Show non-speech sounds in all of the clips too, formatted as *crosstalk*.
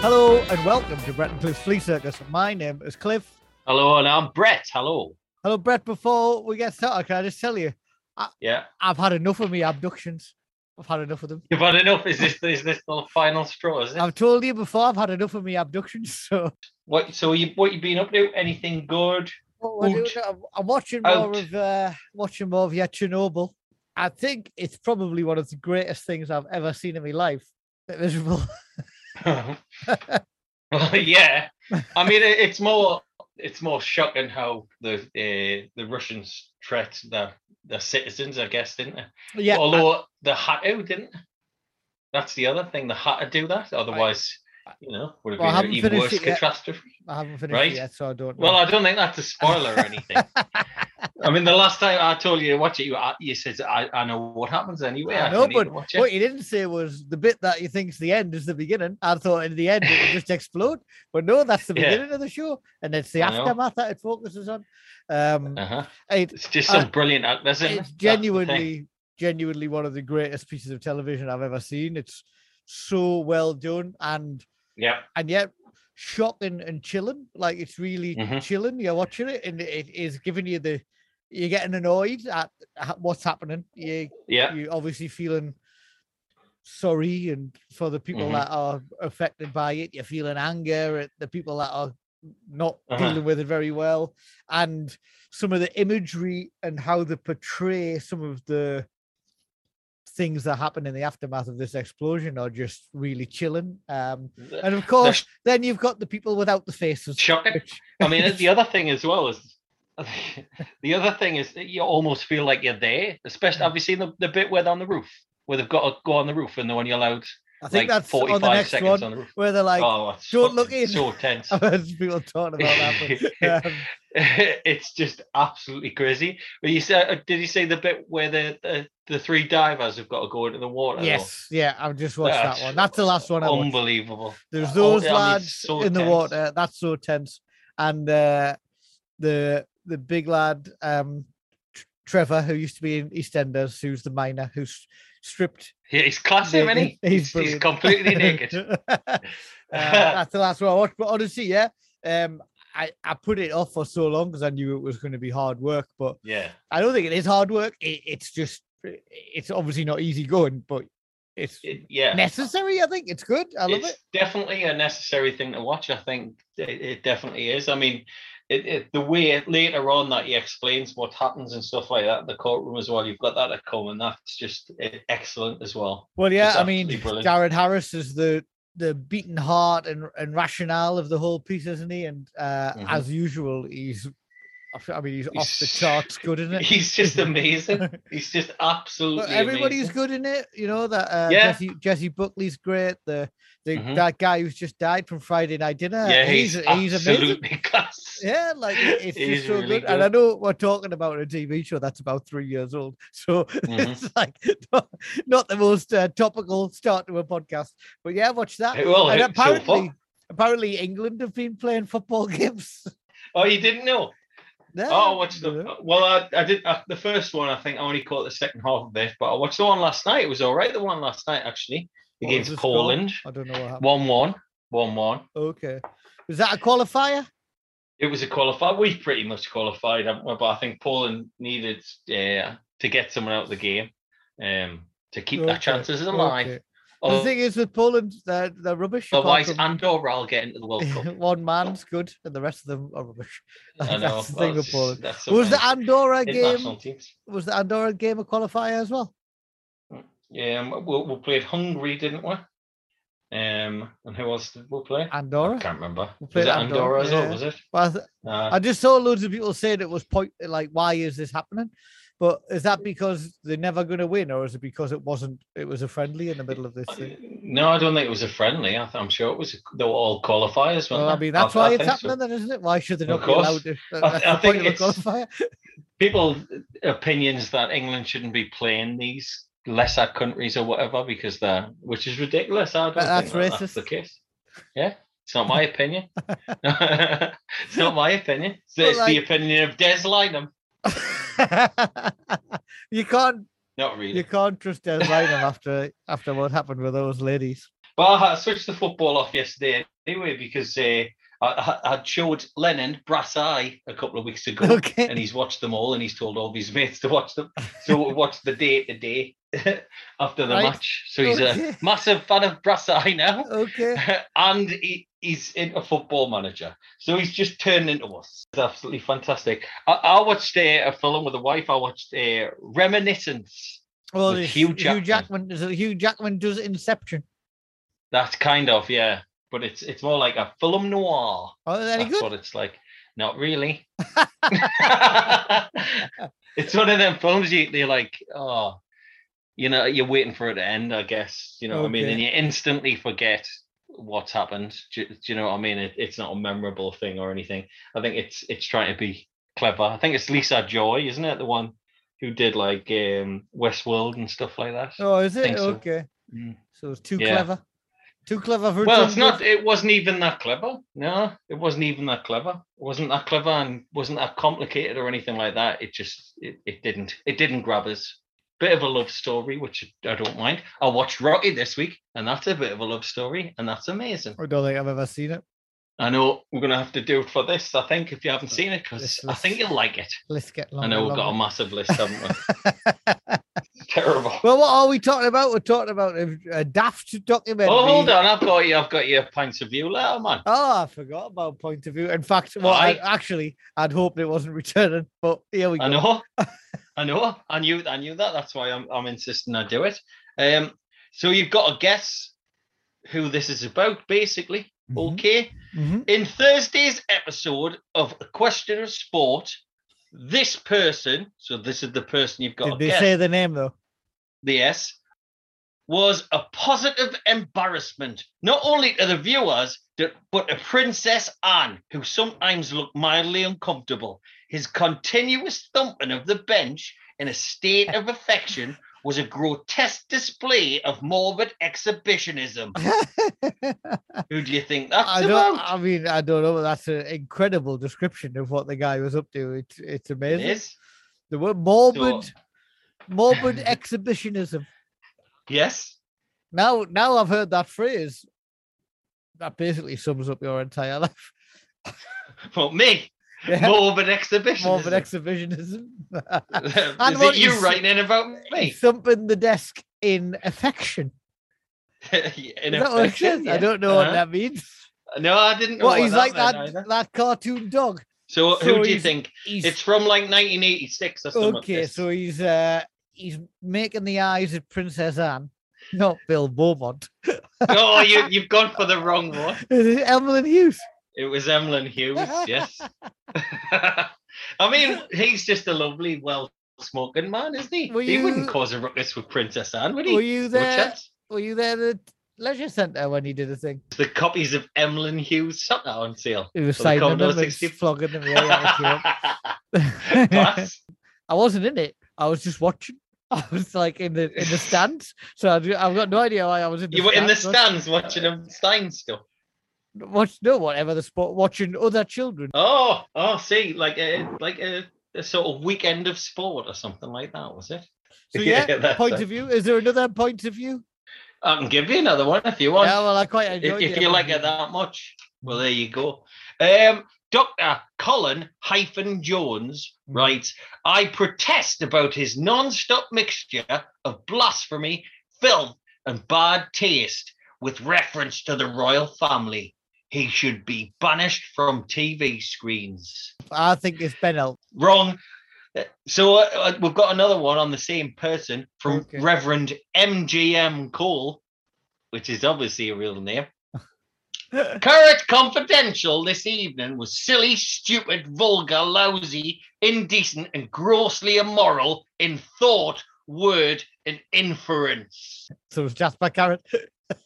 Hello and welcome to Brett and Cliff's Flea Circus. My name is Cliff. Hello, and I'm Brett. Hello. Hello, Brett. Before we get started, can I just tell you, Yeah. I've had enough of me abductions. I've had enough of them. You've had enough. Is this is this the final straw? Is it? I've told you before, I've had enough of me abductions. *laughs* So What? So you what you been up to? Anything good? Doing, I'm- watching more Out. of uh, watching more of yeah, Chernobyl. I think it's probably one of the greatest things I've ever seen in my life. Bit miserable. *laughs* *laughs* well, yeah. I mean, it, it's more it's more shocking how the uh, the Russians threat their their citizens. I guess didn't they? yeah, I- Although they had to, didn't they? That's the other thing. They had to do that. Otherwise, you know, would have Well, been an even worse yet. catastrophe. I haven't finished right. yet, so I don't. Know. Well, I don't think that's a spoiler or anything. *laughs* I mean, the last time I told you to watch it, you you said I, I know what happens anyway. I, I know, don't need to but what you didn't say was the bit that you think's the end is the beginning. I thought in the end it would just explode, but no, that's the *laughs* Yeah. beginning of the show, and it's the I know. aftermath that it focuses on. Um, Uh-huh. it- It's just Uh, some brilliant isn't it? it's genuinely, genuinely one of the greatest pieces of television I've ever seen. It's so well done, and Yeah. and yet shocking and chilling. Like it's really Mhm. chilling. You're watching it, and it is giving you the. You're getting annoyed at what's happening. You Yeah. you're obviously feeling sorry and for the people Mhm. that are affected by it you're feeling anger at the people that are not Uh-huh. dealing with it very well and some of the imagery and how they portray some of the things that happen in the aftermath of this explosion are just really chilling um and of course then you've got the people without the faces shocking. which- I mean, the *laughs* other thing as well is *laughs* the other thing is that you almost feel like you're there. Especially, have you seen the, the bit where they're on the roof, where they've got to go on the roof and they're only allowed i think like that's on the next one on the where they're like oh, "Don't look in." So tense. *laughs* i've heard people talking about that but, *laughs* um, *laughs* it's just absolutely crazy. But you said, uh, did you say the bit where the, the the three divers have got to go into the water? though? Yes, yeah, I've just watched That's that one. That's the last one I watched. Unbelievable. There's Oh, those mean, lads so in the water. That's so tense. And uh, the the big lad, um, Trevor, who used to be in EastEnders, who's the miner, who's stripped. Yeah, he's classy, isn't he? He's, He's, he's completely naked. *laughs* uh, that's the last one I watched. But honestly, yeah, um, I I put it off for so long because I knew it was going to be hard work. But yeah. I don't think it is hard work. It, it's just it's obviously not easy going, but it's It- yeah. necessary. I think it's good. I love it's it. definitely a necessary thing to watch. I think it, it definitely is. I mean, it, it, the way it, later on that he explains what happens and stuff like that in the courtroom as well. You've got that to come, and that's just eh, excellent as well. Well, yeah, It's I mean, brilliant. Jared Harris is the the beating heart and and rationale of the whole piece, isn't he? And uh, Mhm. as usual, he's I mean, he's, off the charts good, isn't it? *laughs* He's just amazing. *laughs* He's just absolutely. But everybody's amazing. good in it, you know. That uh, Yeah. Jessie Jessie Buckley's great. The the Mhm. that guy who's just died from Friday Night Dinner. Yeah, he's, he's amazing. absolutely *laughs* class. Yeah, like it's He's just so really good. And I know we're talking about a TV show that's about three years old, so Mhm. it's like not, not the most uh, topical start to a podcast. But yeah, watch that. It will and so apparently, apparently England have been playing football games. Oh, you didn't know? Yeah, Oh, yeah. the. Well, I, I did uh, the first one. I think I only caught the second half of it, but I watched the one last night. It was all right. The one last night actually against the score? Poland, I don't know what happened. one one, one one. Okay, was that a qualifier? It was a qualifier. We pretty much qualified, we? but I think Poland needed uh, to get someone out of the game um, to keep their chances alive. okay. The thing is with Poland, they're, they're rubbish. otherwise, from- Andorra will get into the World Cup. *laughs* one man's good and the rest of them are rubbish. *laughs* I *laughs* know. That's the thing with Poland. Was the Andorra game? teams. Was the Andorra game a qualifier as well? Yeah, um, we, we played Hungary, didn't we? Um, and who else did we play? Andorra. I can't remember. We Was it Andorra, Andorra, as well? yeah. Was it? Well, I, th- Nah. I just saw loads of people saying it was point like, why is this happening? But is that because they're never going to win, or is it because it wasn't? It was a friendly in the middle of this thing. No, I don't think it was a friendly. I th- I'm sure it was. They were all qualifiers. Well, I mean, that's why it's think so. happening, then, isn't it? Why should they not be allowed to? I- I think a it's- qualifier. People opinions that England shouldn't be playing these lesser countries or whatever because they're, which is ridiculous. I don't But that's think that that's the case. Yeah, it's not my opinion. *laughs* *laughs* it's not my opinion. It's, it's like- the opinion of Des Lynam. *laughs* *laughs* you can't Not really. you can't trust *laughs* Des Lynam after after what happened with those ladies. But I switched the football off yesterday anyway because uh, I, I showed Lennon Brass Eye a couple of weeks ago, Okay. and he's watched them all, and he's told all of his mates to watch them. So we *laughs* watched the day to day *laughs* after the Right. match. So he's Okay. a massive fan of Brass Eye now, Okay. *laughs* and he, he's a Football Manager. So he's just turned into us. It's absolutely fantastic. I, I watched uh, a film with a wife. I watched uh, Reminiscence. Well, Hugh Hugh Jackman. Jackman. It Hugh Jackman does Inception? That's kind of yeah, but it's it's more like a film noir. Oh, that That's good? what it's like. Not really. *laughs* *laughs* it's one of them films you you're like, oh, you know, you're waiting for it to end, I guess. You know what I mean? And you instantly forget what's happened. Do, do you know what I mean? It, it's not a memorable thing or anything. I think it's it's trying to be clever. I think it's Lisa Joy, isn't it? The one who did like um Westworld and stuff like that. Oh, is it? think so. Okay. Mm. So it's too Yeah. clever. Too clever for Well, its not. It wasn't even that clever. No, it wasn't even that clever. It wasn't that clever and wasn't that complicated or anything like that. It just, it, it didn't, it didn't grab us. Bit of a love story, which I don't mind. I watched Rocky this week, and that's a bit of a love story, and that's amazing. I don't think I've ever seen it. I know we're gonna have to do it for this. I think if you haven't seen it, because I think you'll like it. Let's get I know we've got a massive list, haven't we? *laughs* Terrible. Well, what are we talking about? We're talking about a, a daft documentary. Oh, hold on! I've got you. I've got your points of view letter, man. Oh, I forgot about point of view. In fact, well, I, Aye. actually, I'd hoped it wasn't returning, but here we go. I know. *laughs* I know. I knew. I knew that. That's why I'm. I'm insisting I do it. Um. So you've got to guess who this is about, basically. Mhm. Okay. Mhm. In Thursday's episode of A Question of Sport, this person. So this is the person you've got Did they guess. say the name though? The S, was a positive embarrassment, not only to the viewers, but to Princess Anne, who sometimes looked mildly uncomfortable. His continuous thumping of the bench in a state of affection was a grotesque display of morbid exhibitionism. *laughs* Who do you think that's I don't. about? I mean, I don't know. but That's an incredible description of what the guy was up to. It's it's amazing. is. The word morbid, morbid *laughs* exhibitionism. Yes. Now, now I've heard that phrase. That basically sums up your entire life. *laughs* Well, me. Yeah, Morbid exhibitionism. morbid exhibitionism. *laughs* is And what it you writing in about me? Thumping the desk in affection. in Is that what affection, says? I don't know what Uh-huh. that means. No, I didn't know What what, he's like meant that either. that cartoon dog. So, so who do you think? It's from like 1986 or something. okay. this. So he's uh he's making the eyes at Princess Anne, not Bill Beaumont. *laughs* oh, you *laughs* you've gone for the wrong one. Is it Emily Hughes? It was Emlyn Hughes. *laughs* Yes. I mean, he's just a lovely, well smoking man, isn't he? Were He wouldn't cause a ruckus with Princess Anne, would he? Were you there? Were you there at the leisure centre when he did a thing? The copies of Emlyn Hughes soccer on sale. He was For the them Commodore and 60. flogging them. I wasn't in it. I was just watching. *laughs* I was like in the in the stands, so I've got no idea why I was in. The stands. You were in the stands stands watching him Stein stuff. Watch no whatever the sport, watching other children. Oh, oh, see, like a like a, a sort of weekend of sport or something like that, was it? So *laughs* Yeah, yeah, point it. of view. Is there another point of view? I can give you another one if you want. Yeah, well, I quite if, enjoyed if you like it that much. Well, there you go. Um, Dr. Colin hyphen Jones Mm. writes, I protest about his non-stop mixture of blasphemy, filth, and bad taste with reference to the royal family. He should be banished from TV screens. I think it's Ben El. Wrong. So uh, uh, we've got another one on the same person from Okay. Reverend MGM Cole, which is obviously a real name. Carrott Confidential this evening was silly, stupid, vulgar, lousy, indecent, and grossly immoral in thought, word, and inference. So it's Jasper Carrott.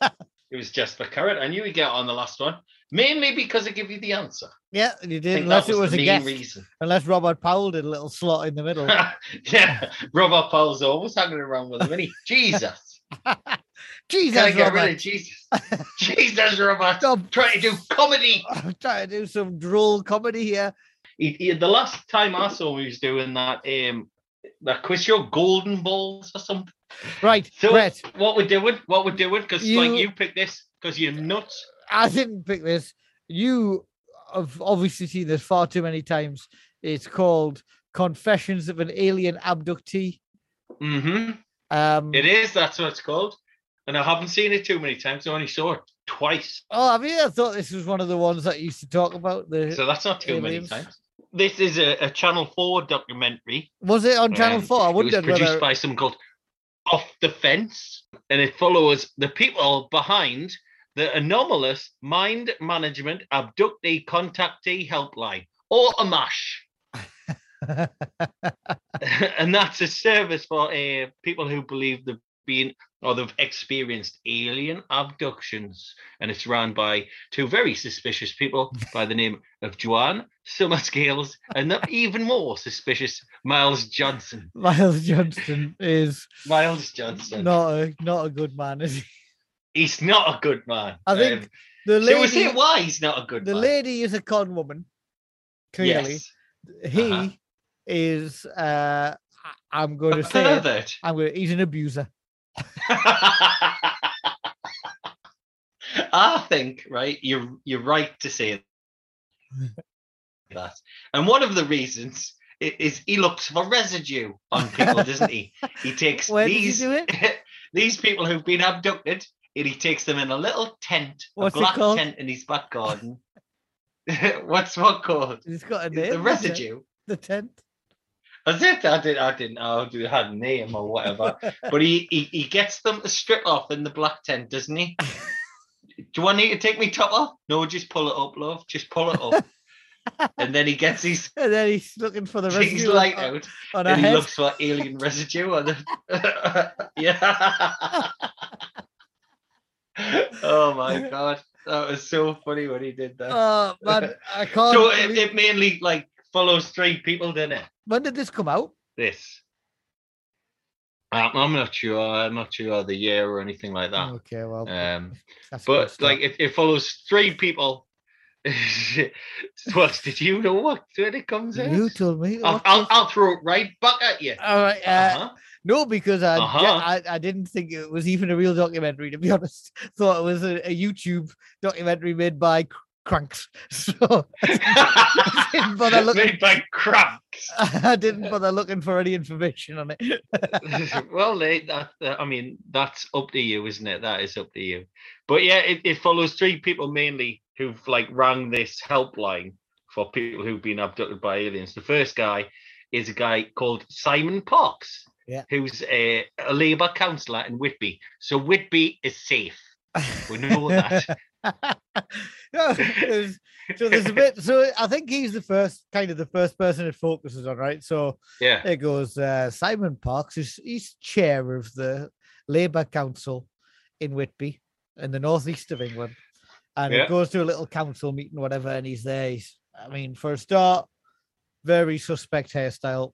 *laughs* It was Jasper Carrott. I knew we'd get on the last one, mainly because I give you the answer. Yeah, you did. Unless that it was a guest. reason. Unless Robert Powell did a little slot in the middle. *laughs* yeah, Robert Powell's always hanging around with him, he? *laughs* Jesus. *laughs* Jesus, get rid Robert. of Jesus? Jesus, Robert. Stop Trying to do comedy. *laughs* I'm trying to do some droll comedy here. He, he- the last time I saw him, he was doing that um that quiz show, Golden Balls or something. Right, So Brett, what we're doing, what we're doing, because like You- picked this because you're nuts. I didn't pick this. You have obviously seen this far too many times. It's called Confessions of an Alien Abductee. hmm Um, It is. That's what it's called. And I haven't seen it too many times. I only saw it twice. Oh, I mean, I thought this was one of the ones that used to talk about. The So that's not too Aliens. many times. This is a, a Channel 4 documentary. was it on Channel Four? I It was wondered produced whether. by some called Off the Fence, and it follows the people behind the anomalous mind management abductee contactee helpline, or AMMACH. *laughs* and that's a service for uh, people who believe they've been or they've experienced alien abductions. And it's run by two very suspicious people *laughs* by the name of Joanne Summerscales and the even more suspicious Miles Johnston. *laughs* Miles Johnston is Miles Johnston. not a not a good man, is he? He's not a good man. I think Um, The so we say lady, why he's not a good the man. lady is a con woman. Clearly, Yes. he Uh-huh. Is. uh I'm *laughs* going to say. it. I'm going to, He's an abuser. *laughs* I think, right, you're you're right to say that. And one of the reasons is he looks for residue on people, doesn't he? He *laughs* takes Where does he these these people who've been abducted and he takes them in a little tent, What's a black tent in his back garden. What's what called? He's got a name. the residue. The tent. That's it. I didn't. I didn't know it had a name or whatever. but he, he he gets them to strip off in the black tent, doesn't he? *laughs* Do I need to take me top off? No, just pull it up, love. Just pull it up. *laughs* and then he gets his and then he's looking for the *laughs* residue light on, out on and he head. looks for alien residue on the yeah. oh my god. That was so funny when he did that. Oh man, I can't. so it, it mainly like follows three people, didn't it? When did this come out? This. Um, I'm not sure. I'm not sure the year or anything like that. Okay, well, Um, that's a good but like it, it follows three people. *laughs* what did you know what when it comes out? you told me. I'll, I'll, I'll throw it right back at you. All right. Uh, Uh-huh. No, because I, Uh-huh. I I didn't think it was even a real documentary. To be *laughs* honest, thought it was a, a YouTube documentary made by cranks. *laughs* So didn't bother looking. *laughs* Made by cranks. *laughs* I didn't bother looking for any information on it. well, they, that, that- I mean, that's up to you, isn't it? That is up to you. But yeah, it, it follows three people mainly who've like rang this helpline for people who've been abducted by aliens. The first guy is a guy called Simon Parkes, Yeah. who's a, a Labour councillor in Whitby. So Whitby is safe. We know that. *laughs* There's- so there's a bit. So I think he's the first, kind of the first person it focuses on, right? So Yeah. It goes uh, Simon Parkes is he's chair of the Labour Council in Whitby in the northeast of England. And Yeah. it goes to a little council meeting, whatever, and he's there. He's, I mean, for a start, very suspect hairstyle.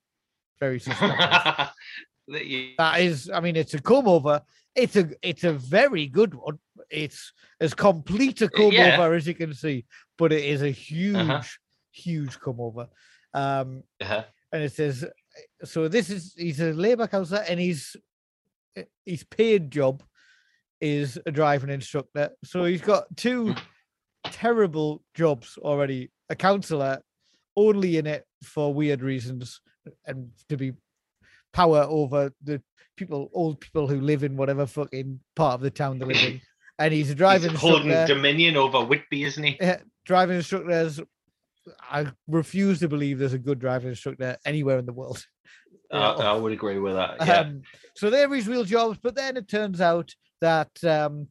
Very suspect. *laughs* That you- that is, I mean, it's a comb over. It's a it's a very good one. It's as complete a comb yeah. over as you can see, but it is a huge, Uh-huh. huge comb over. Um, Uh-huh. and it says so this is he's a labor councillor and he's his paid job is a driving instructor so he's got two terrible jobs already a councillor only in it for weird reasons and to be power over the people, old people who live in whatever fucking part of the town they live in. And he's a driving He's holding dominion over Whitby, isn't he? Yeah, driving instructors. I refuse to believe there's a good driving instructor anywhere in the world. I, *laughs* I would agree with that. Yeah. Um, so they're his real jobs, but then it turns out that um,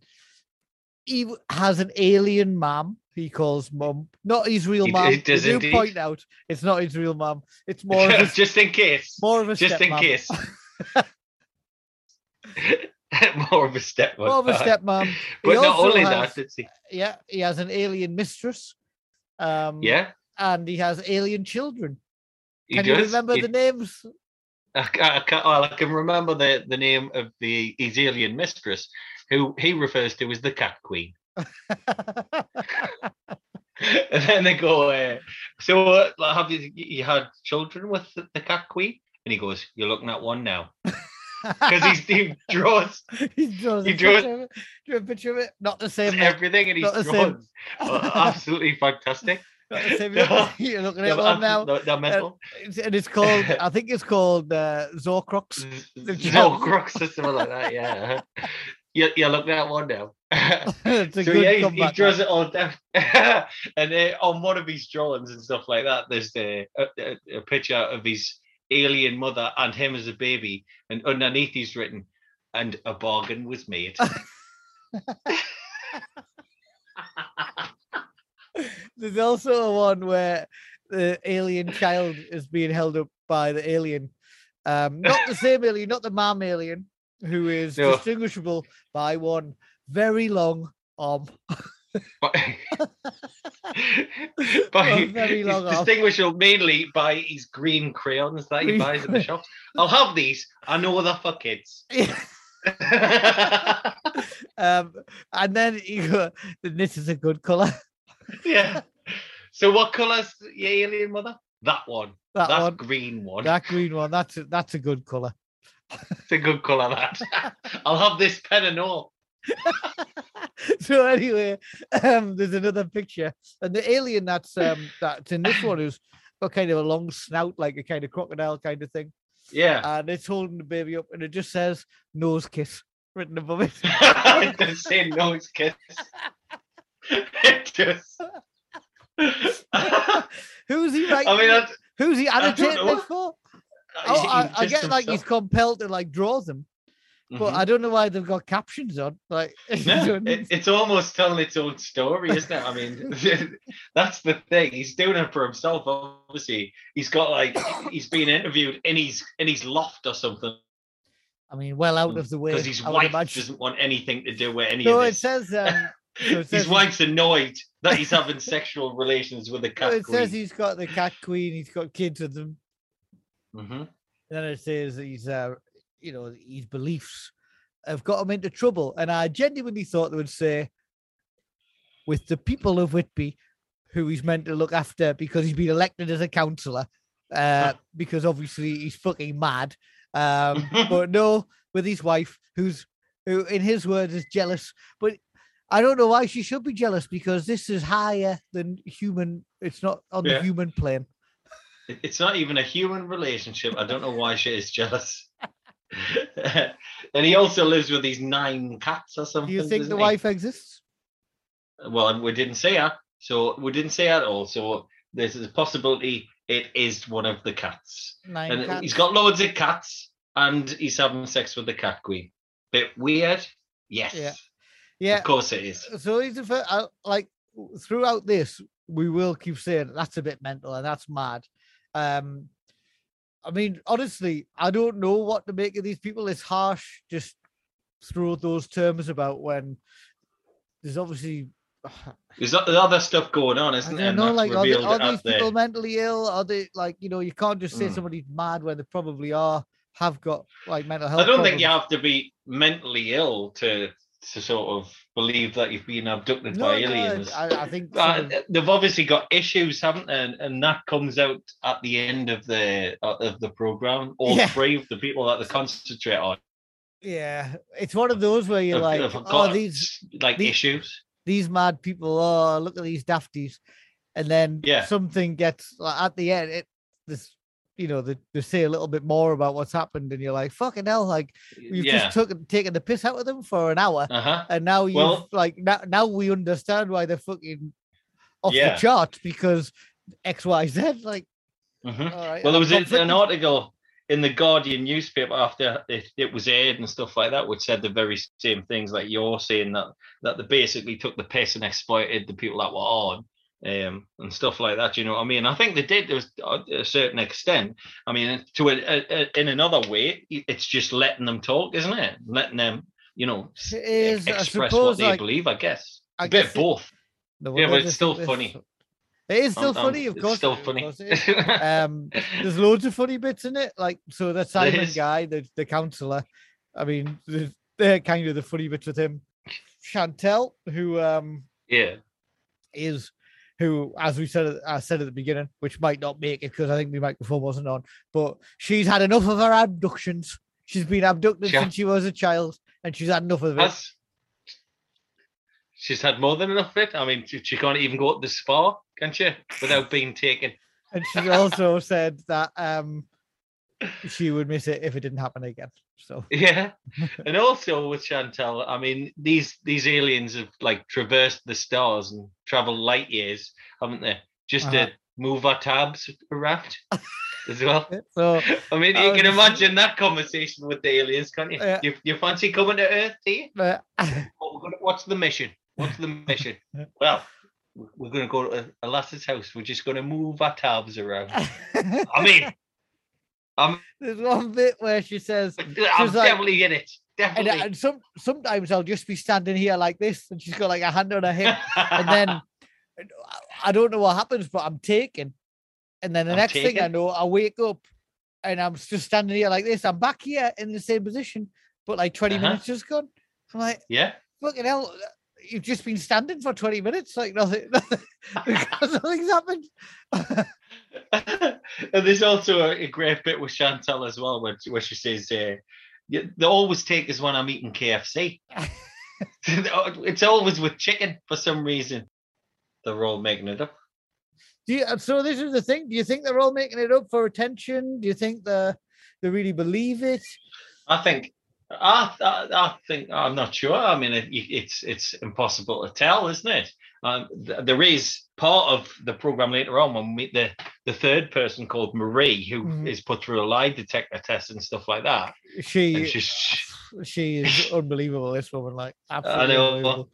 he has an alien mum. He calls mum, not his real He mum. he does do point out it's not his real mum. It's *laughs* more of a, just in case. more of a just in stepmom. case. More of a step. More of a stepmom. *laughs* He But not only has- that, it's, Yeah, he has an alien mistress. Um, yeah, and he has alien children. he Can does. you remember He- the names? I, I, ca- well, I can remember the, the name of the his alien mistress, who he refers to as the cat queen. And then they go, uh, so uh, have you, you had children with the, the cat queen? And he goes, you're looking at one now. Because he's he draws *laughs* he draws, he a draws- picture of it. Drew a picture of it. Not the same. everything and he's the drawn. *laughs* Uh, absolutely fantastic. Not the same. *laughs* You're looking at one now. absolute- no, no mental. And it's called. I think it's called uh, Zorcrox. the No gel. crux or something like that. Yeah, you you're looking at one now. *laughs* so good yeah, he, he draws it all down. *laughs* and uh, on one of his drawings and stuff like that, there's uh, a, a, a picture of his alien mother and him as a baby, and underneath he's written, "And a bargain was made." *laughs* There's also one where the alien child is being held up by the alien. Um, not the same alien, not the mom alien, who is No. distinguishable by one very long arm. *laughs* A by, very he's long arm. distinguishable mainly by his green crayons that he buys in the shops. I'll have these. I know they're for kids. *laughs* um, and then you go, this is a good color. yeah. *laughs* So what colour's your alien mother? That one. That That one, green one. that green one. That's a, that's a good color. *laughs* It's a good colour, that. *laughs* I'll have this pen and all. *laughs* so anyway, um, there's another picture, and the alien that's um that's in this one is got kind of a long snout, like a kind of crocodile kind of thing, Yeah. and it's holding the baby up, and it just says "nose kiss" written above it. it does say nose kiss. it does. Who's he writing? I mean, I, Who's he don't annotating know. this for? Oh, I, *laughs* I get like he's compelled to like draw them, but I don't know why they've got captions on. Like, *laughs* Mm-hmm. Don't- it, it's almost telling its own story, isn't it? I mean, *laughs* that's the thing. He's doing it for himself. Obviously, he's got like he's being interviewed in his in his loft or something I mean, well out of the way. because his I wife doesn't want anything to do with any No, of it this. says. Um, so it says his wife's annoyed that he's having sexual relations with a no, cat it says he's got the cat queen. He's got kids with them. Mhm. And then it says he's, uh, you know, his beliefs have got him into trouble. And I genuinely thought they would say, with the people of Whitby, who he's meant to look after because he's been elected as a councillor, uh, *laughs* because obviously he's fucking mad. Um, *laughs* but no, with his wife, who's, who in his words is jealous. But I don't know why she should be jealous because this is higher than human. It's not on Yeah. the human plane. It- It's not even a human relationship. I don't know why she is jealous. *laughs* and he also lives with these nine cats or something. Do you think the he? wife exists? Well, we didn't say that. So we didn't say that at all. So there's a possibility it is one of the cats. Nine And cats. he's got loads of cats and he's having sex with the cat queen. Bit weird. Yes. Yeah. Yeah. Of course it is. So he's uh, like throughout this, we will keep saying that's a bit mental and that's mad. Um, I mean, honestly, I don't know what to make of these people. It's harsh just throw those terms about when there's obviously *sighs* There's other stuff going on, isn't there? Know, like are, they, are these the- people mentally ill? Are they like you know you can't just say Mm. somebody's mad when they probably are have got like mental health. I don't think you have to be mentally ill to to sort of believe that you've been abducted No, by aliens. I, I think Uh, of- they've obviously got issues, haven't they? And, and that comes out at the end of the uh, of the program. All Yeah. three of the people that they concentrate on yeah, it's one of those where you're like, have oh, these like these- issues. these mad people. Oh, look at these dafties. and then Yeah. something gets like, at the end. It this you know they, they say a little bit more about what's happened, and you're like fucking hell, like you've yeah. just took taken the piss out of them for an hour, uh huh. and now you Well- like now now we understand why they're fucking off Yeah. the chart because X Y Z. Like, hmm all right, Well, there was conflicted. an article in the Guardian newspaper after it, it was aired and stuff like that, which said the very same things like you're saying that that they basically took the piss and exploited the people that were on. Um, and stuff like that, you know what I mean? I think they did to a- a certain extent. I mean, to a, a, a- in another way, it's just letting them talk, isn't it? Letting them, you know, is, express suppose, what they like- believe. I guess. I a bit guess of it- both. Yeah, but it's still there's- funny. *laughs* It is still Um, funny, of it's course. still it is, of funny. course *laughs* um, there's loads of funny bits in it. Like so, the Simon guy, the the counselor. I mean, the- they're kind of the funny bits with him. Chantel, who um yeah. is who, as we said, I said at the beginning, which might not make it because I think the microphone wasn't on, but she's had enough of her abductions. She's been abducted Yeah. since she was a child, and she's had enough of it. Has she's had more than enough of it? I mean, she, she can't even go up the spa, can she, without being taken? And she also said that um she would miss it if it didn't happen again. So *laughs* Yeah, and also with Chantel, I mean, these these aliens have like traversed the stars and traveled light years, haven't they? Just Uh-huh. to move our tabs around as *laughs* well. so I mean, you was can just- imagine that conversation with the aliens, can't you? Yeah. You, you fancy coming to Earth, do you? but *laughs* What we're gonna, what's the mission? What's the mission? well, we- we're going to go to a lass's house. We're just going to move our tabs around. I mean, I'm, there's one bit where she says, I'm like- definitely in it. and, Definitely. and some sometimes I'll just be standing here like this, and she's got like a hand on her hip, and then *laughs* I- don't know what happens, but I'm taken, and then the I'm next thing I know, I wake up, and I'm just standing here like this. I'm back here in the same position, but like 20 Uh-huh. minutes just gone. I'm like, yeah. fucking hell. You've just been standing for 20 minutes, like nothing, nothing *laughs* because nothing's happened. *laughs* and there's also a, great bit with Chantal as well, where, where she says, uh, "Yeah, "They always take us when I'm eating KFC." *laughs* it's always with chicken for some reason. They're all making it up. Do you, so this is the thing. Do you think they're all making it up for attention? Do you think they they really believe it? I think. I, I, I think I'm not sure. I mean, it, it's it's impossible to tell, isn't it? Um, th- there is part of the program later on when we meet the the third person called Marie, who is Mhm. put through a lie detector test and stuff like that. She she's she is unbelievable. This woman, like absolutely unbelievable.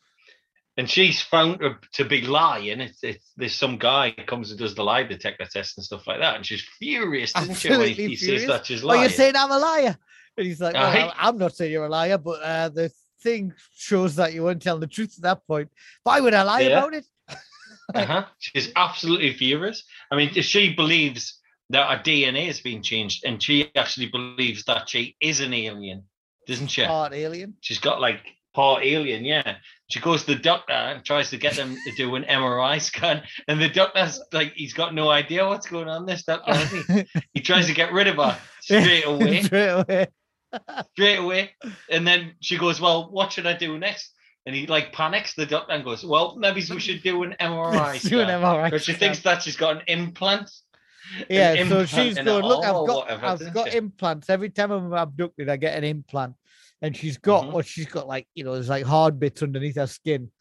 and she's found to, to be lying. It's, it's there's some guy comes and does the lie detector test and stuff like that, and she's furious, isn't she, when he, Absolutely he says that she's Oh, you're saying I'm a liar? And he's like, well, I'm not saying you're a liar, but uh, the thing shows that you weren't telling the truth at that point. Why would I lie Yeah. about it? *laughs* uh-huh. She's absolutely furious. I mean, she believes that her DNA has been changed, and she actually believes that she is an alien, doesn't she? Part alien. She's got like part alien, yeah. She goes to the doctor and tries to get them to do an MRI *laughs* scan, and the doctor's like, he's got no idea what's going on. This doctor, he? *laughs* he tries to get rid of her straight away. Straight away. Straight away. And then she goes, Well, what should I do next? And he like panics the doctor and goes, Well, maybe we should do an MRI. *laughs* Do an. MRI Because she thinks that she's got an implant. an Yeah, so implant she's going, look, I've got whatever, I've got she? implants. Every time I'm abducted, I get an implant. And she's got Mhm. what she's got like, you know, there's like hard bits underneath her skin.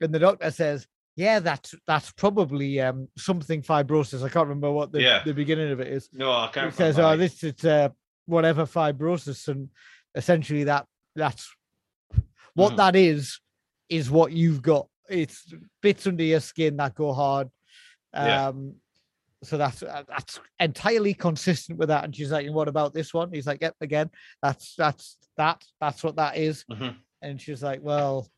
And the doctor says, Yeah, that's that's probably um something fibrosis. I can't remember what the, Yeah. the beginning of it is. No, I can't. It says, remember. Oh, this is uh, whatever fibrosis, and essentially that that's what Mhm. that is, is what you've got. It's bits under your skin that go hard. Yeah. Um, so that's uh, that's entirely consistent with that. And she's like, what about this one?" He's like, "Yep, again, that's that's that that's what that is." Mhm. And she's like, "Well,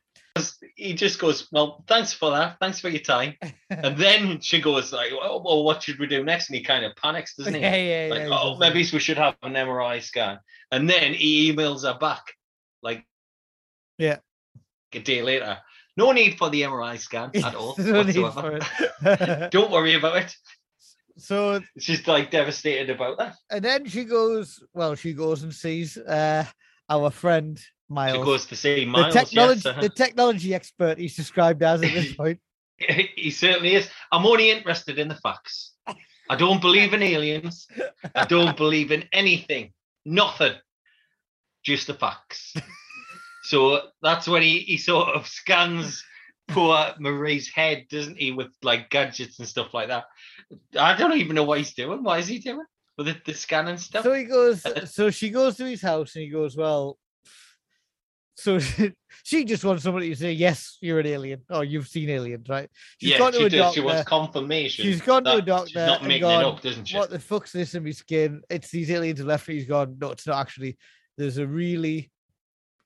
he just goes, Well, thanks for that. Thanks for your time. and *laughs* then she goes like, well, well, what should we do next? And he kind of panics, doesn't he? yeah, yeah, yeah." like, he oh, maybe we should have an MRI scan. And then he emails her back, like, Yeah. a day later. No need for the MRI scan at all. *laughs* no whatsoever. *laughs* Don't worry about it. so She's like devastated about that. and then she goes, well, she goes and sees uh our friend Miles. She goes to see the technology yes, uh-huh. the technology expert he's described as at this point. *laughs* *laughs* he certainly is. I'm only interested in the facts. I don't believe in aliens. I don't *laughs* believe in anything. Nothing. Just the facts. so that's when he, he sort of scans poor Marie's head, doesn't he, with like gadgets and stuff like that. I don't even know what he's doing. What is he doing? With the, the scanning stuff? So he goes. So she goes to his house and he goes, "Well." So *laughs* she just wants somebody to say, "Yes, you're an alien," or "You've seen aliens," right? She's yeah, gone to she a does. doctor. She wants confirmation. She's gone to a doctor She's not making gone, it up, doesn't she? What the fuck's this in my skin? It's these aliens left. He's gone. No, it's not actually. There's a really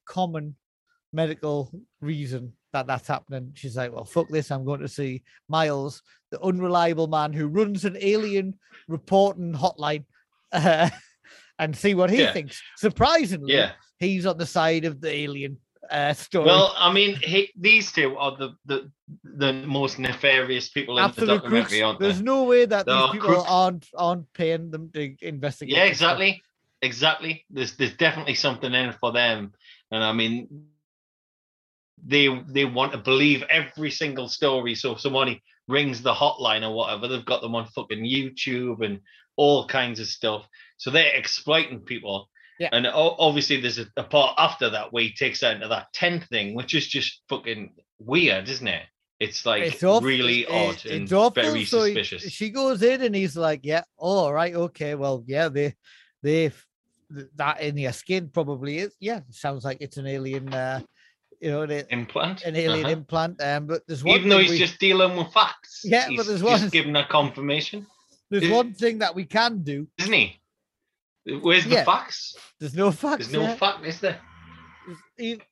common medical reason that that's happening. She's like, well, fuck this. I'm going to see Miles, the unreliable man who runs an alien reporting hotline, uh, *laughs* and see what he Yeah. thinks. Surprisingly, Yeah. he's on the side of the alien uh, story. Well, I mean, he, these two are the, the the most nefarious people in the Absolute crooks. documentary, aren't they? There's no way that They these people crooks. aren't aren't paying them to investigate. Yeah, exactly, exactly. There's there's definitely something in it for them, and I mean, they they want to believe every single story. So if somebody rings the hotline or whatever, they've got them on fucking YouTube and all kinds of stuff. So they're exploiting people. Yeah. And obviously, there's a, a part after that where he takes her into that tent thing, which is just fucking weird, isn't it? It's like it's awful. really odd it's and awful. very So he- suspicious. she goes in and he's like, "Yeah, oh, all right, okay, well, yeah, they, they, th- that in your skin probably is. Yeah, sounds like it's an alien, uh, you know, an, implant. an alien Uh-huh. implant. Um, but there's one Even though he's we- just dealing with facts. Yeah, but there's just one- giving a confirmation, there's is- one thing that we can do. isn't he? Where's Yeah. the facts? There's no facts. There's no yeah. fact, is there?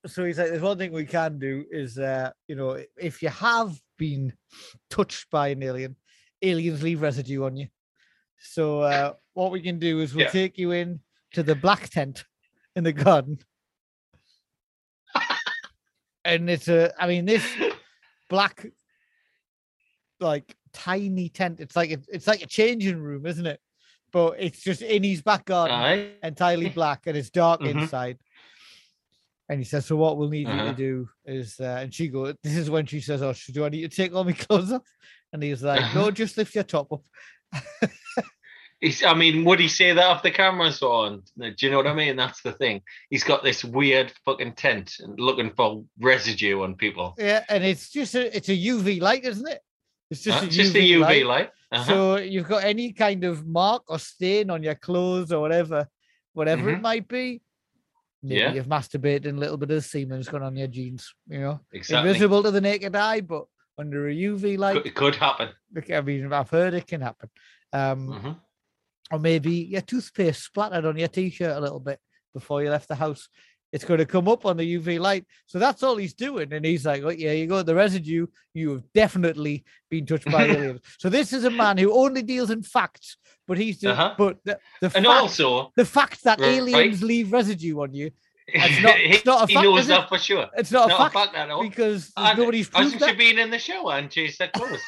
so he's like, there's one thing we can do is, uh, you know, if you have been touched by an alien, aliens leave residue on you. So uh, what we can do is we'll Yeah. take you in to the black tent in the garden, and it's a, I mean, this black, like tiny tent. It's like a, it's like a changing room, isn't it? But it's just in his back garden Aye. entirely *laughs* black and it's dark Mhm. inside. And he says, "So what we'll need you Uh-huh. to do is," uh, and she goes, "This is when she says, oh, do I need to take all my *laughs* clothes off?" And he's like, Uh-huh. "No, *laughs* just lift your top up." He's, I mean, would he say that off the camera and so on? Do you know what I mean? That's the thing. He's got this weird fucking tent and looking for residue on people. Yeah, and it's just a, it's a UV light, isn't it? It's just a It's UV, a UV light. light. Uh-huh. So you've got any kind of mark or stain on your clothes or whatever, whatever it Mhm. might be. Maybe Yeah. you've masturbated and a little bit of semen's gone on your jeans. You know, exactly. invisible to the naked eye, but under a UV light, Could, it could happen. I mean, I've heard it can happen. Um, Mhm. Or maybe your toothpaste splattered on your t-shirt a little bit before you left the house. It's going to come up on the UV light. So that's all he's doing. And he's like, oh, yeah, you got the residue. You have definitely been touched by aliens. *laughs* So this is a man who only deals in facts, but he's just, Uh-huh. but the, the And fact, also, the fact that Right. aliens leave residue on you, It's *laughs* not- he, it's not a he fact, knows that for sure. it's not, Not a fact, at all. because And nobody's proved Hasn't she that. been in the show and changed her *laughs* clothes?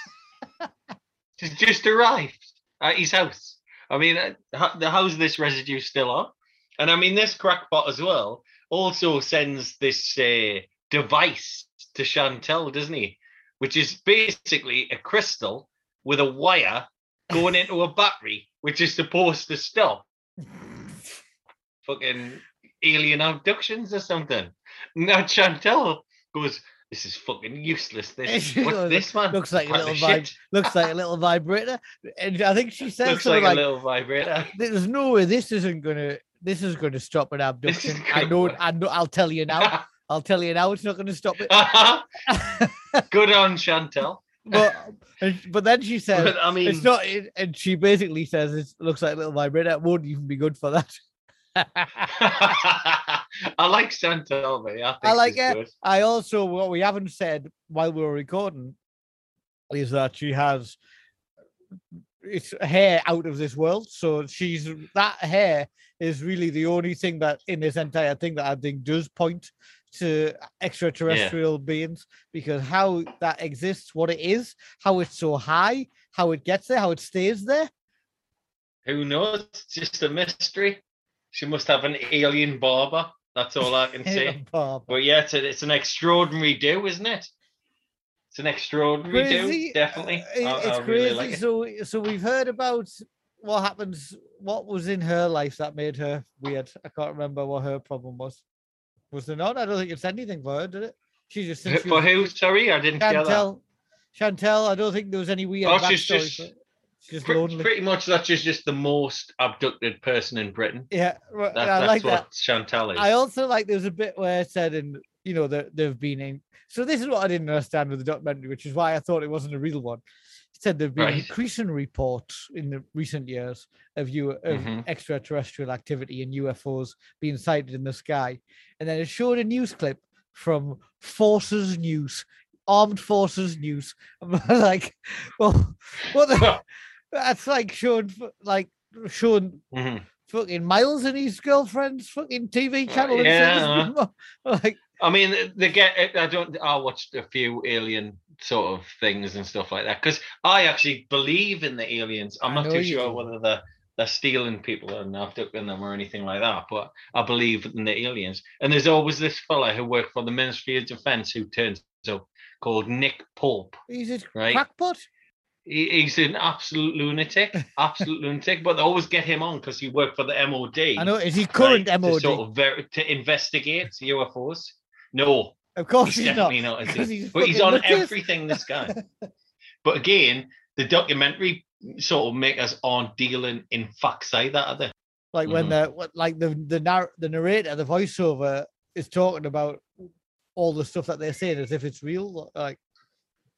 She's just arrived at his house. I mean, uh, how's this residue still on? And I mean, this crackpot as well also sends this uh, device to Chantel, doesn't he? Which is basically a crystal with a wire going into a battery, which is supposed to stop fucking alien abductions or something. Now Chantel goes, "This is fucking useless. This what's this man? looks like a little shit. Looks like a little vibrator. And I think she says Looks something like, like, a little vibrator." there's no way this isn't gonna this is gonna stop an abduction. I know work. I know I'll tell you now. *laughs* I'll tell you now it's not gonna stop it. *laughs* Good on Chantel. but but then she says But I mean, it's not it, and she basically says it looks like a little vibrator. It won't even be good for that. *laughs* I like Chantel, mate. I, think I like her. good. I also what we haven't said while we were recording is that she has it's hair out of this world. So she's that hair is really the only thing that in this entire thing that I think does point to extraterrestrial beings because how that exists, what it is, how it's so high, how it gets there, how it stays there. Who knows? It's just a mystery. She must have an alien barber. That's all I can *laughs* say. But yeah, it's, a, it's an extraordinary do, isn't it? It's an extraordinary crazy. do, definitely. Uh, it- I- it's I really crazy. like it. so, so we've heard about what happens. What was in her life that made her weird? I can't remember what her problem was. Was there not? I don't think it's anything for her, did it? She just since she For was- who? Sorry, I didn't. Chantel. Chantel. I don't think there was any weird Oh, backstory. she's just- for it. Just Pre- lonely. Pretty much, that she's just the most abducted person in Britain. yeah, right, That, I that's like what that. Chantal is. I also like there's a bit where it said in you know that they've been in. So this is what I didn't understand with the documentary, which is why I thought it wasn't a real one. It said there've been Right. increasing reports in the recent years of you of Mhm. extraterrestrial activity and UFOs being sighted in the sky, and then it showed a news clip from Forces News, Armed Forces News. *laughs* I'm like, well, what the? That's like showing f- like showing Mhm. fucking Miles and his girlfriend's fucking TV uh, channel. and yeah, this- uh-huh. *laughs* like I mean, they get. Eh, I don't. I watched a few alien sort of things and stuff like that because I actually believe in the aliens. I'm not too sure do. whether they're they're stealing people and abducting them or anything like that, but I believe in the aliens. And there's always this fella who worked for the Ministry of Defence who turns up called Nick Pope. he's a Right. crackpot. He, he's an absolute lunatic, *laughs* absolute lunatic. But they always get him on because he worked for the MOD. I know. Is he current right, MOD? To sort of ver- to investigate UFOs. No, of course he's he's not. definitely not. is he? *laughs* he's but he's on nutcase. everything. This guy. *laughs* but again, the documentary sort of makers aren't dealing in facts either, are they? Like when Mhm. the what, like the the narr- the narrator, the voiceover is talking about all the stuff that they're saying as if it's real. Like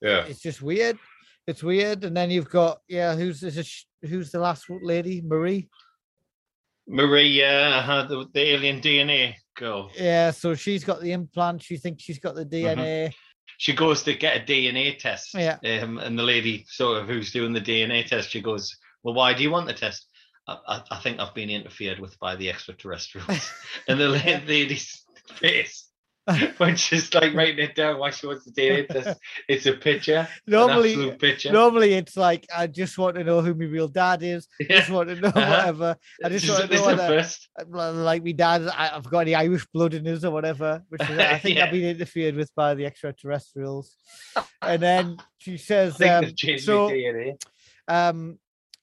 Yeah. it's just weird. It's weird. And then you've got yeah, who's this? Who's the last lady? Marie. Maria, uh, the, the alien DNA girl. Yeah. So she's got the implant. She thinks she's got the Mm-hmm. DNA. She goes to get a DNA test. Yeah. Um, and the lady, sort of, who's doing the DNA test, she goes, "Well, why do you want the test?" I, I, I think I've been interfered with by the extraterrestrials. *laughs* and the la- Yeah. lady's face *laughs* when she's like writing it down why she wants to DNA it. It's a picture. *laughs* Normally, picture. normally it's like I just want to know who my real dad is. Yeah. *laughs* Just want to know Uh-huh. whatever. I just want to know the whether uh, like my dad. I, I've got any Irish blood in us or whatever. Which is, I think Yeah. I've been interfered with by the extraterrestrials. and then she says, um, so um,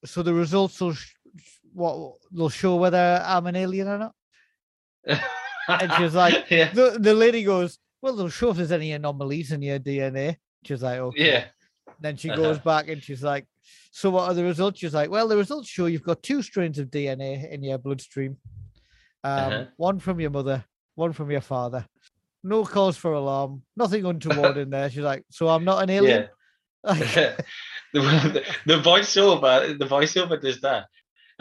so the results will sh- sh- what they'll show whether I'm an alien or not. And she's like, *laughs* yeah, The the lady goes, well, they'll show if there's any anomalies in your DNA. She's like, okay. yeah. Then she Uh-huh. goes back and she's like, So what are the results? She's like, Well, the results show you've got two strains of DNA in your bloodstream. Um, Uh-huh. one from your mother, one from your father. No cause for alarm, nothing untoward in there. She's like, So I'm not an *laughs* alien. *laughs* Like, the, the, the voiceover, the voiceover does that.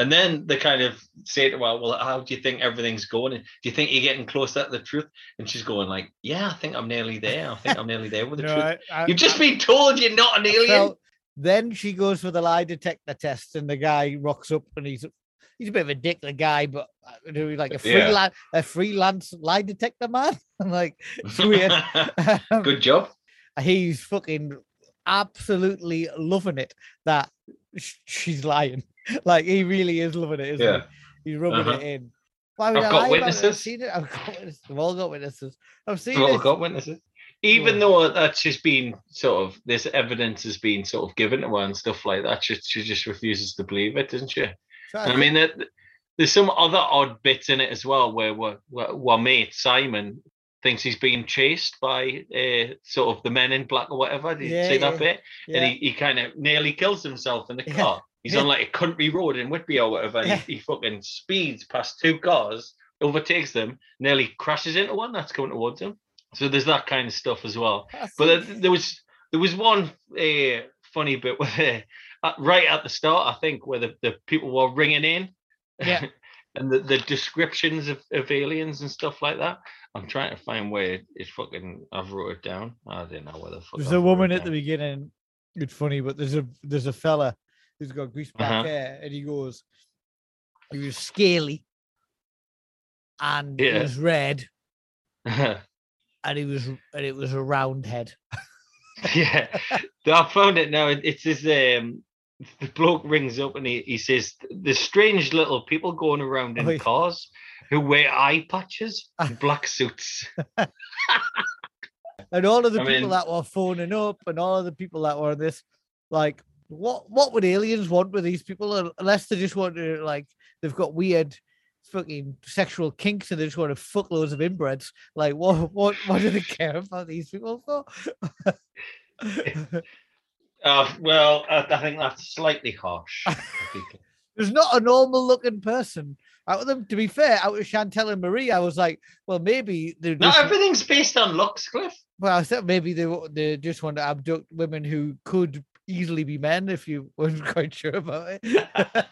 And then they kind of say to her, well, how do you think everything's going? Do you think you're getting closer to the truth? And she's going like, yeah, I think I'm nearly there. I think I'm nearly there with the *laughs* no, truth. I- I- You've just I- been told you're not an alien. felt- then she goes for the lie detector test, and the guy rocks up, and he's he's a bit of a dick, the guy, but uh, like a Yeah. freelance a freelance lie detector man. *laughs* I'm like, it's weird. *laughs* Um, Good job. he's fucking absolutely loving it that she's lying. *laughs* Like he really is loving it, isn't Yeah. he? He's rubbing Uh-huh. it in. Why would I've I got about? I've seen it. I've got witnesses. We've all got witnesses. I've seen it. We've all got witnesses. Even Yeah. though that's just been sort of this evidence has been sort of given to her and stuff like that, she, she just refuses to believe it, doesn't she? I mean, there, there's some other odd bits in it as well, where where, where, mate Simon thinks he's being chased by uh, sort of the men in black or whatever. Did you Yeah, see that yeah, bit? yeah. And he, he kind of nearly kills himself in the car. He's yeah. on like a country road in Whitby or whatever. And Yeah. he, he fucking speeds past two cars, overtakes them, nearly crashes into one that's coming towards him. So there's that kind of stuff as well. I But there, there was there was one uh, funny bit where uh, right at the start, I think, where the, the people were ringing in, Yeah. *laughs* and the, the descriptions of, of aliens and stuff like that. I'm trying to find where it, it fucking I've wrote it down. I don't know where the fuck. There's I've a woman at the beginning. It's funny, but there's a there's a fella who's got greased back Uh-huh. hair, and he goes, he was scaly, and he was red, *laughs* and he was and it was a round head. *laughs* yeah, I found it now. It- It's this um. The bloke rings up and he, he says, "There's strange little people going around in Oh, yeah. cars who wear eye patches and *laughs* black suits." and all of the I people mean- that were phoning up and all of the people that were this, like, what what would aliens want with these people unless they just want to like they've got weird fucking sexual kinks and they just want to fuck loads of inbreds. Like, what *laughs* what what do they care about these people for? *laughs* Uh, well, I, I think that's slightly harsh. *laughs* There's not a normal looking person out of them. To be fair, out of Chantel and Marie, I was like, well, maybe they're Not just, everything's based on looks, Cliff. well, I said maybe they they just want to abduct women who could easily be men if you *laughs* weren't quite sure about it.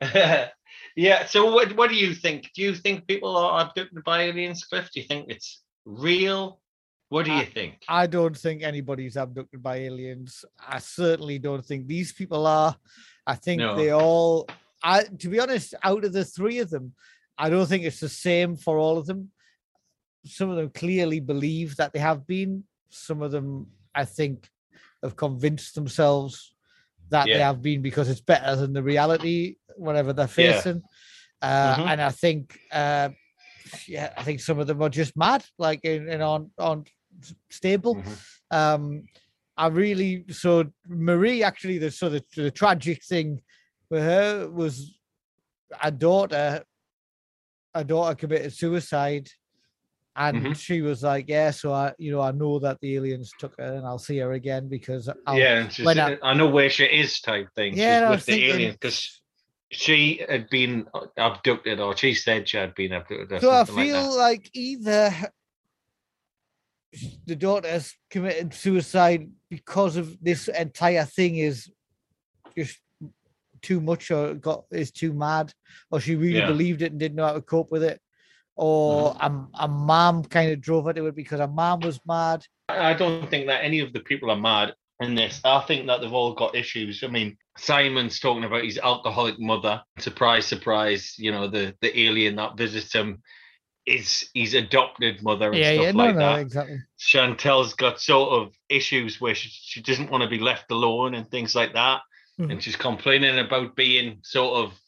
*laughs* yeah. So, what what do you think? Do you think people are abducted by aliens, Cliff? Do you think it's real? What do you think? I don't think anybody's abducted by aliens. I certainly don't think these people are. I think No. they all. I to be honest, out of the three of them, I don't think it's the same for all of them. Some of them clearly believe that they have been. Some of them, I think, have convinced themselves that they have been because it's better than the reality, whatever they're Yeah. facing. Uh, Mhm. And I think, uh, yeah, I think some of them are just mad, like in, in on on stable. Mhm. Um, I really so Marie actually the so the, the tragic thing for her was a daughter, a daughter committed suicide, and Mhm. she was like, yeah, so I you know I know that the aliens took her and I'll see her again because I'll, yeah, when I- I, know where she is, type thing. Yeah, She's with the thinking- alien because she had been abducted, or she said she had been abducted. So I something like feel like, either the daughter has committed suicide because of this entire thing is just too much or got is too mad, or she really Yeah. believed it and didn't know how to cope with it, or Mm-hmm. a, a mom kind of drove her to it because her mom was mad. I don't think that any of the people are mad in this. I think that they've all got issues. I mean, Simon's talking about his alcoholic mother. Surprise, surprise. You know, the the alien that visits him is his adopted mother and Yeah, stuff yeah, no, like no, that. exactly. Chantel's got sort of issues where she, she doesn't want to be left alone and things like that. Mhm. And she's complaining about being sort of,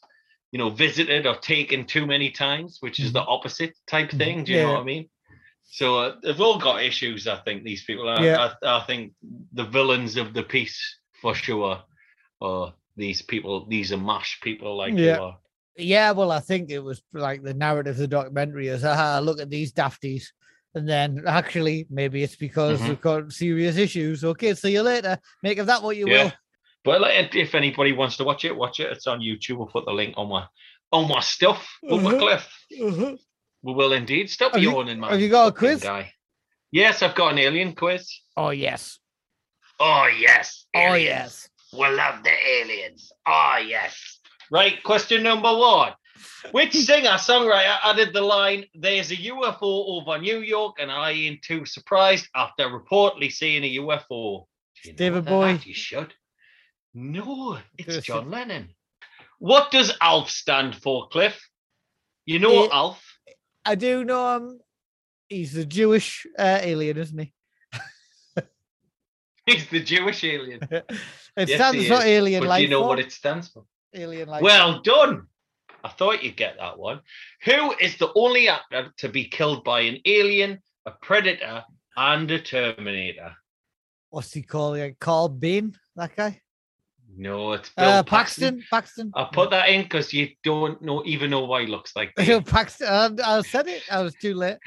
you know, visited or taken too many times, which is the opposite type Mhm. thing. Do you know what I mean? So uh, they've all got issues, I think, these people. I, Yeah. I, I think the villains of the piece, for sure, are these people, these are MASH people like Yeah. you are. Yeah, well, I think it was like the narrative of the documentary is, ah, look at these dafties. And then actually, maybe it's because Mhm. they've got serious issues. Okay, see you later. Make of that what you Yeah. will. But like, if- if anybody wants to watch it, watch it. It's on YouTube. We'll put the link on my on my stuff. But Mhm. Cliff, Uh-huh. we will indeed. Stop Have you- yawning, man. have you got a quiz? Guy. Yes, I've got an alien quiz. Oh, yes. Oh yes. Oh, yes. We love the aliens. Oh yes. Right. Question number one. Which *laughs* singer songwriter added the line "There's a UFO over New York and I ain't too surprised" after reportedly seeing a UFO? Do you David that? Bowie. You should. No, it's John Lennon. What does ALF stand for, Cliff? You know Eh, ALF? I do know him. He's the Jewish uh, alien, isn't he? *laughs* He's the Jewish alien. *laughs* It Yes, stands for alien But life. do you know what it stands for? Alien life. Well done. I thought you'd get that one. Who is the only actor to be killed by an alien, a predator, and a Terminator? what's he called? Like Carl Bain, that guy. No, it's Bill Uh, Paxton. Paxton. I put that in because you don't know even know why he looks like. *laughs* Bane. Paxton. I, I said it. I was too late.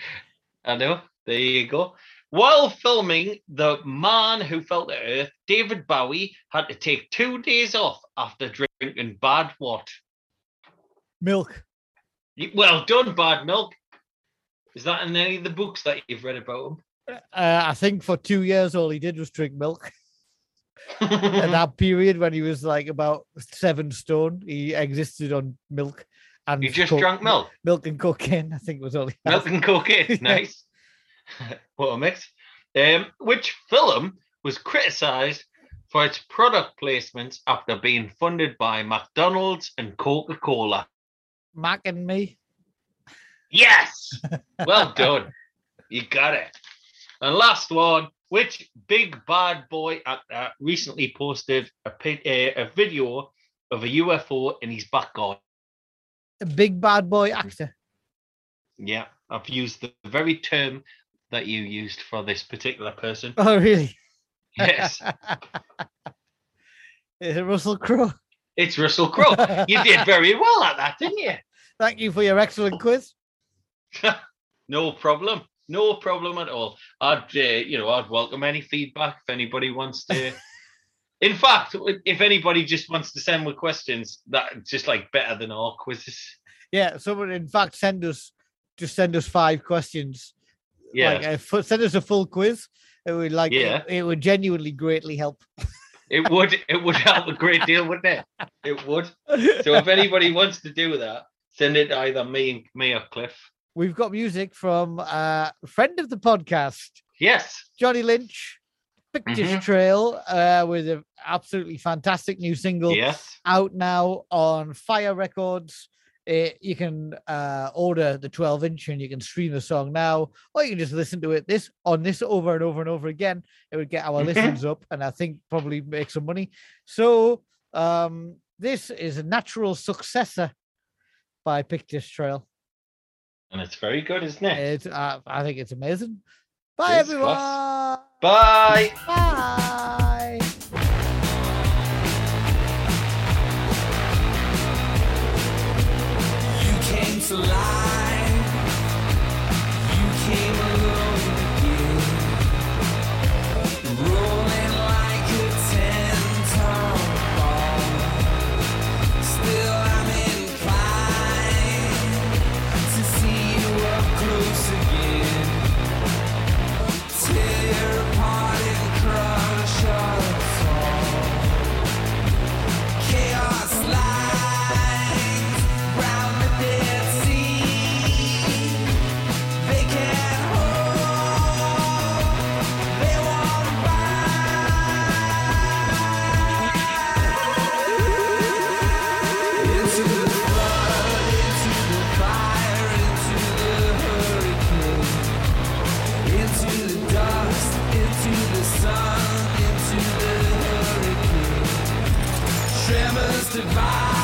I know. There you go. While filming The Man Who Fell to Earth, David Bowie had to take two days off after drinking bad what? Milk. Well done, Bad Milk. Is that in any of the books that you've read about him? Uh, I think for two years, all he did was drink milk. *laughs* At *laughs* that period, when he was like about seven stone, he existed on milk and you just co- drank milk, milk and cocaine. I think was all he had. milk and cocaine. *laughs* Yeah. Nice. *laughs* what a mix. Um, which film was criticised for its product placements after being funded by McDonald's and Coca Cola? Mac and me. Yes. Well done. You got it. And last one. Which big bad boy actor recently posted a, uh, a video of a UFO in his back garden? A big bad boy actor. Yeah, I've used the very term that you used for this particular person. *laughs* Oh, really? Yes, *laughs* Is it Russell Crowe? it's Russell Crowe. You did very well at that, didn't you? *laughs* Thank you for your excellent quiz. No problem. No problem at all. I'd, uh, you know, I'd welcome any feedback if anybody wants to. *laughs* In fact, if anybody just wants to send me questions, that just like better than our quizzes. Yeah, someone in fact send us just send us five questions. Yeah, Like, uh, send us a full quiz. It would like Yeah. it, it would genuinely greatly help. it would. It would help a great deal, wouldn't it? It would. So if anybody wants to do that, send it to either me and me or Cliff. We've got music from uh, a friend of the podcast, Yes. Johnny Lynch, Pictish Mhm. Trail, uh, with an absolutely fantastic new single Yes. out now on Fire Records. Uh, you can uh, order the 12 inch and you can stream the song now, or you can just listen to it this on this over and over and over again. It would get our Mhm. listens up and I think probably make some money. So um, this is a natural successor by Pictish Trail. And it's very good, isn't it? It's, uh, I think it's amazing. Bye, Yes, everyone. class. Bye. Bye. You came to life. Tremors